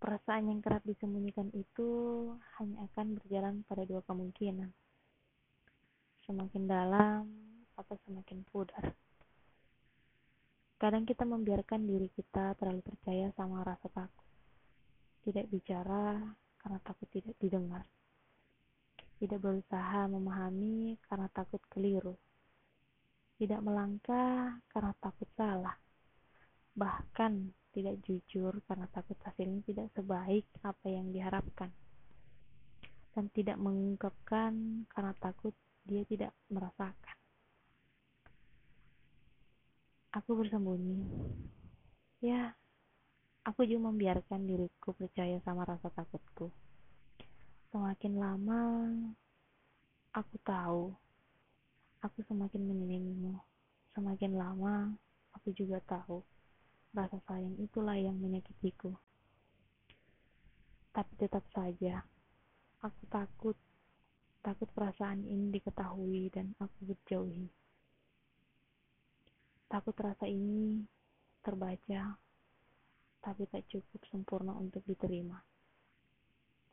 Perasaan yang kerap disembunyikan itu hanya akan berjalan pada dua kemungkinan. Semakin dalam atau semakin pudar. Kadang kita membiarkan diri kita terlalu percaya sama rasa takut. Tidak bicara karena takut tidak didengar. Tidak berusaha memahami karena takut keliru. Tidak melangkah karena takut salah. Bahkan tidak jujur karena takut hasilnya tidak sebaik apa yang diharapkan dan tidak mengungkapkan karena takut dia tidak merasakan. Aku bersembunyi. Ya, aku juga membiarkan diriku percaya sama rasa takutku. Semakin lama, aku tahu, aku semakin menyayangimu. Semakin lama, aku juga tahu Rasa sayang itulah yang menyakitiku. Tapi tetap saja, aku takut. Takut perasaan ini diketahui dan aku berjauhi. Takut rasa ini terbaca, tapi tak cukup sempurna untuk diterima.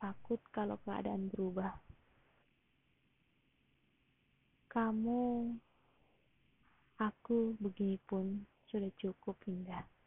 Takut kalau keadaan berubah. Kamu, aku begini pun sudah cukup indah.